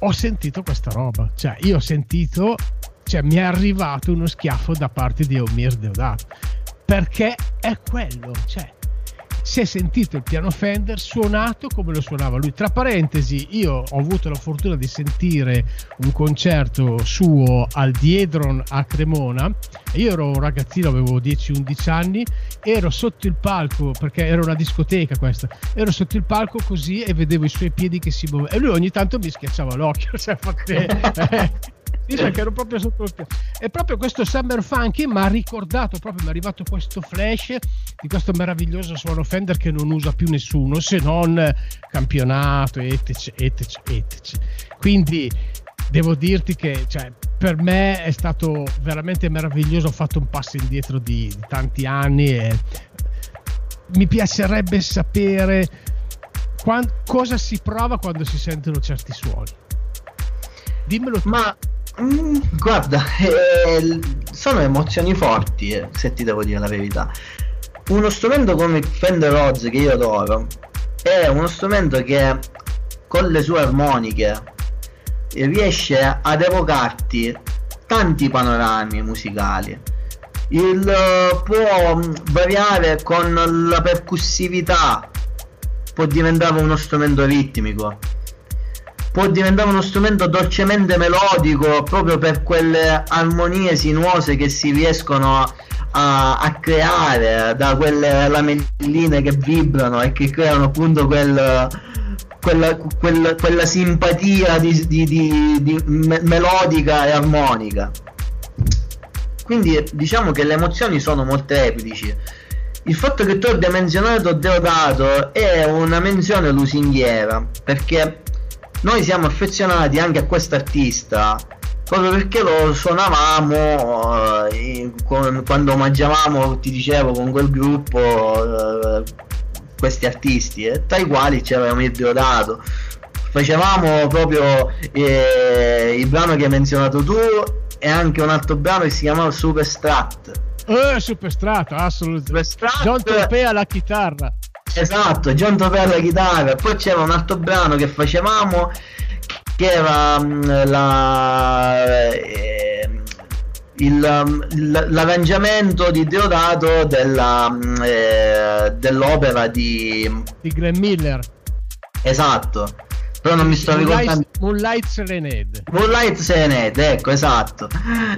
ho sentito questa roba, cioè io ho sentito, cioè mi è arrivato uno schiaffo da parte di Omir Deodato, perché è quello, cioè si è sentito il piano Fender suonato come lo suonava lui. Tra parentesi, io ho avuto la fortuna di sentire un concerto suo al Diedron a Cremona. Io ero un ragazzino, avevo 10-11 anni, ero sotto il palco perché era una discoteca questa. Ero sotto il palco così e vedevo i suoi piedi che si muovevano. E lui ogni tanto mi schiacciava l'occhio. Cioè, fatte, eh, sì, perché ero proprio sotto il E proprio questo Summer Funky mi ha ricordato, proprio mi è arrivato questo flash di questo meraviglioso suono Fender che non usa più nessuno se non campionato, etc, etc, etc. Quindi devo dirti che cioè, per me è stato veramente meraviglioso, ho fatto un passo indietro di, di tanti anni e mi piacerebbe sapere quant- cosa si prova quando si sentono certi suoni. Dimmelo tu. Ma Mm, guarda, eh, sono emozioni forti, eh, se ti devo dire la verità. Uno strumento come Fender Rhodes che io adoro è uno strumento che con le sue armoniche riesce ad evocarti tanti panorami musicali. Il, uh, può variare con la percussività, può diventare uno strumento ritmico può diventare uno strumento dolcemente melodico proprio per quelle armonie sinuose che si riescono a, a creare da quelle lamelline che vibrano e che creano appunto quel, quella, quella, quella, simpatia di, di, di, di me- melodica e armonica. Quindi diciamo che le emozioni sono molteplici. Il fatto che tu abbia menzionato Deodato è una menzione lusinghiera perché noi siamo affezionati anche a questo artista proprio perché lo suonavamo eh, con, quando mangiavamo, ti dicevo, con quel gruppo eh, questi artisti, eh, tra i quali ci avevamo il Diodato. Facevamo proprio eh, il brano che hai menzionato tu e anche un altro brano che si chiamava Superstrat. Eh, Superstrat, assolutamente. Superstrat, John Tropea alla chitarra. Esatto, John Tropea alla chitarra. Poi c'era un altro brano che facevamo che era mm, la, eh, il, mm, l'arrangiamento di Deodato della, mm, eh, dell'opera di... di Glenn Miller. Esatto. Però non mi sto Moonlight, ricordando. Moonlight Serenade. Moonlight Serenade, ecco, esatto.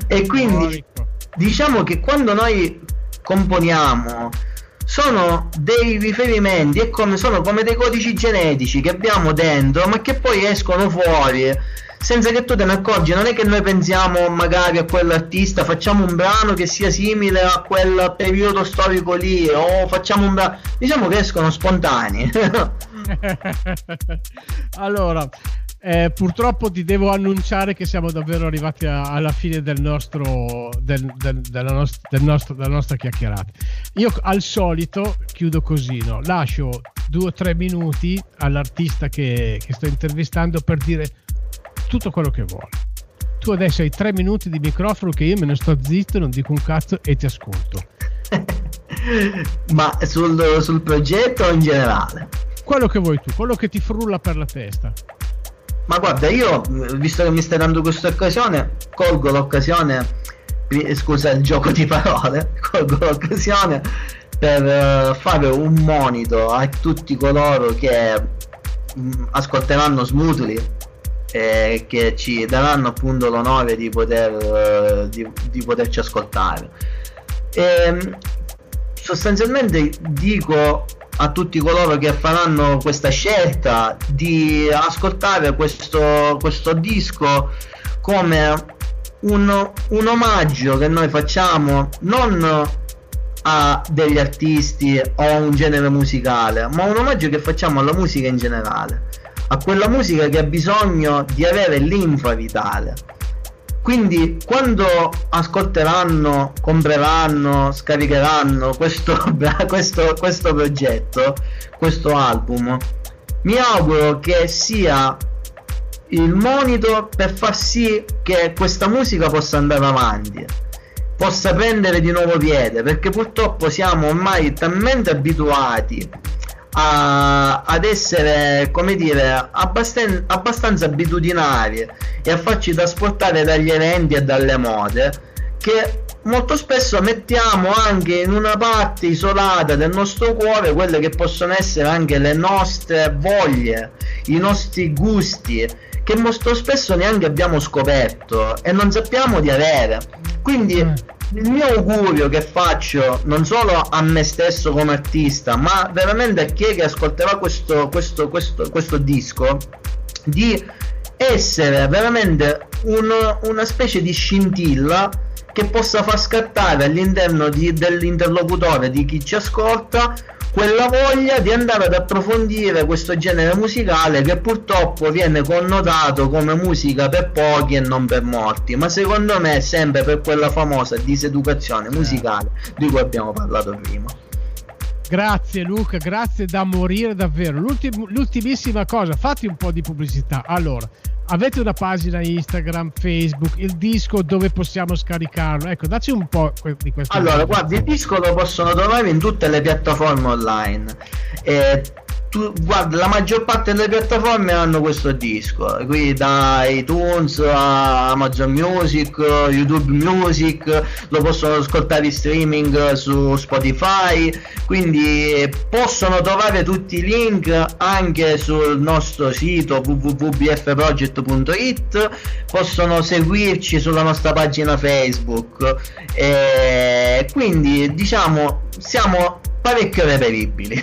E quindi diciamo che quando noi componiamo sono dei riferimenti, è come, sono come dei codici genetici che abbiamo dentro, ma che poi escono fuori senza che tu te ne accorgi. Non è che noi pensiamo magari a quell'artista, facciamo un brano che sia simile a quel periodo storico lì, o facciamo un brano. Diciamo che escono spontanei. allora, eh, purtroppo ti devo annunciare che siamo davvero arrivati a, alla fine del nostro, del, del, della, nost- del nostro, della nostra chiacchierata. Io al solito chiudo così, no? lascio due o tre minuti all'artista che, che sto intervistando per dire tutto quello che vuole. Tu adesso hai tre minuti di microfono che io me ne sto zitto, non dico un cazzo e ti ascolto. Ma sul, sul progetto o in generale? Quello che vuoi tu, quello che ti frulla per la testa. Ma guarda, io, visto che mi stai dando questa occasione, colgo l'occasione, scusa il gioco di parole, colgo l'occasione per uh, fare un monito a tutti coloro che mh, ascolteranno Smoothly e che ci daranno appunto l'onore di, poter, uh, di, di poterci ascoltare. E, ehm, sostanzialmente dico a tutti coloro che faranno questa scelta di ascoltare questo, questo disco come un, un omaggio che noi facciamo non a degli artisti o a un genere musicale, ma un omaggio che facciamo alla musica in generale, a quella musica che ha bisogno di avere linfa vitale quindi quando ascolteranno, compreranno, scaricheranno questo, questo, questo progetto, questo album, mi auguro che sia il monito per far sì che questa musica possa andare avanti, possa prendere di nuovo piede, perché purtroppo siamo ormai talmente abituati a, ad essere, come dire, abbastan- abbastanza abitudinari e a farci trasportare dagli eventi e dalle mode che molto spesso mettiamo anche in una parte isolata del nostro cuore quelle che possono essere anche le nostre voglie, i nostri gusti che molto spesso neanche abbiamo scoperto e non sappiamo di avere. Quindi mm il mio augurio che faccio non solo a me stesso come artista, ma veramente a chi che ascolterà questo, questo, questo, questo disco, di essere veramente un, una specie di scintilla che possa far scattare all'interno di, dell'interlocutore di chi ci ascolta quella voglia di andare ad approfondire questo genere musicale che purtroppo viene connotato come musica per pochi e non per molti, ma secondo me è sempre per quella famosa diseducazione musicale di cui abbiamo parlato prima. Grazie Luca, grazie da morire davvero. L'ultim- l'ultimissima cosa, fatti un po' di pubblicità. Allora, avete una pagina Instagram, Facebook, il disco dove possiamo scaricarlo? Ecco, dacci un po' di questo. Allora, guardi, il disco lo possono trovare in tutte le piattaforme online. Eh, tu, guarda, la maggior parte delle piattaforme hanno questo disco, qui da iTunes a Amazon Music, YouTube Music, lo possono ascoltare in streaming su Spotify, quindi possono trovare tutti i link anche sul nostro sito www.bfproject.it, possono seguirci sulla nostra pagina Facebook. E quindi diciamo siamo parecchio reperibili.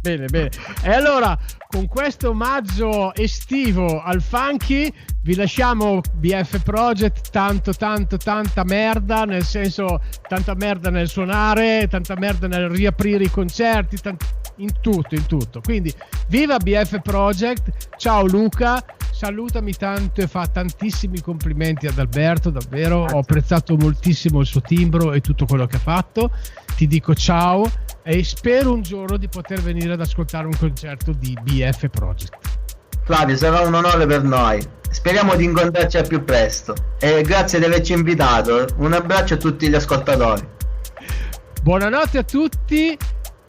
bene, bene. E allora, con questo omaggio estivo al funky, vi lasciamo BF Project, tanto, tanto, tanta merda, nel senso, tanta merda nel suonare, tanta merda nel riaprire i concerti, tant- in tutto, in tutto. Quindi, viva BF Project, ciao Luca, salutami tanto e fa tantissimi complimenti ad Alberto, davvero ho apprezzato moltissimo il suo timbro e tutto quello che ha fatto. Ti dico ciao e spero un giorno di poter venire ad ascoltare un concerto di BF Project. Flavio, sarà un onore per noi. Speriamo di incontrarci al più presto e grazie di averci invitato. Un abbraccio a tutti gli ascoltatori. Buonanotte a tutti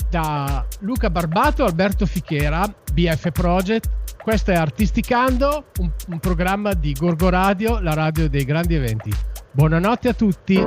da Luca Barbato, Alberto Fichera, BF Project. Questo è Artisticando, un, un programma di Gorgo Radio, la radio dei grandi eventi. Buonanotte a tutti.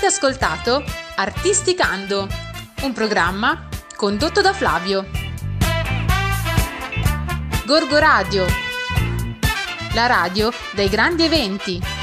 Avete ascoltato Artisticando, un programma condotto da Flavio. Gorgo Radio, la radio dei grandi eventi.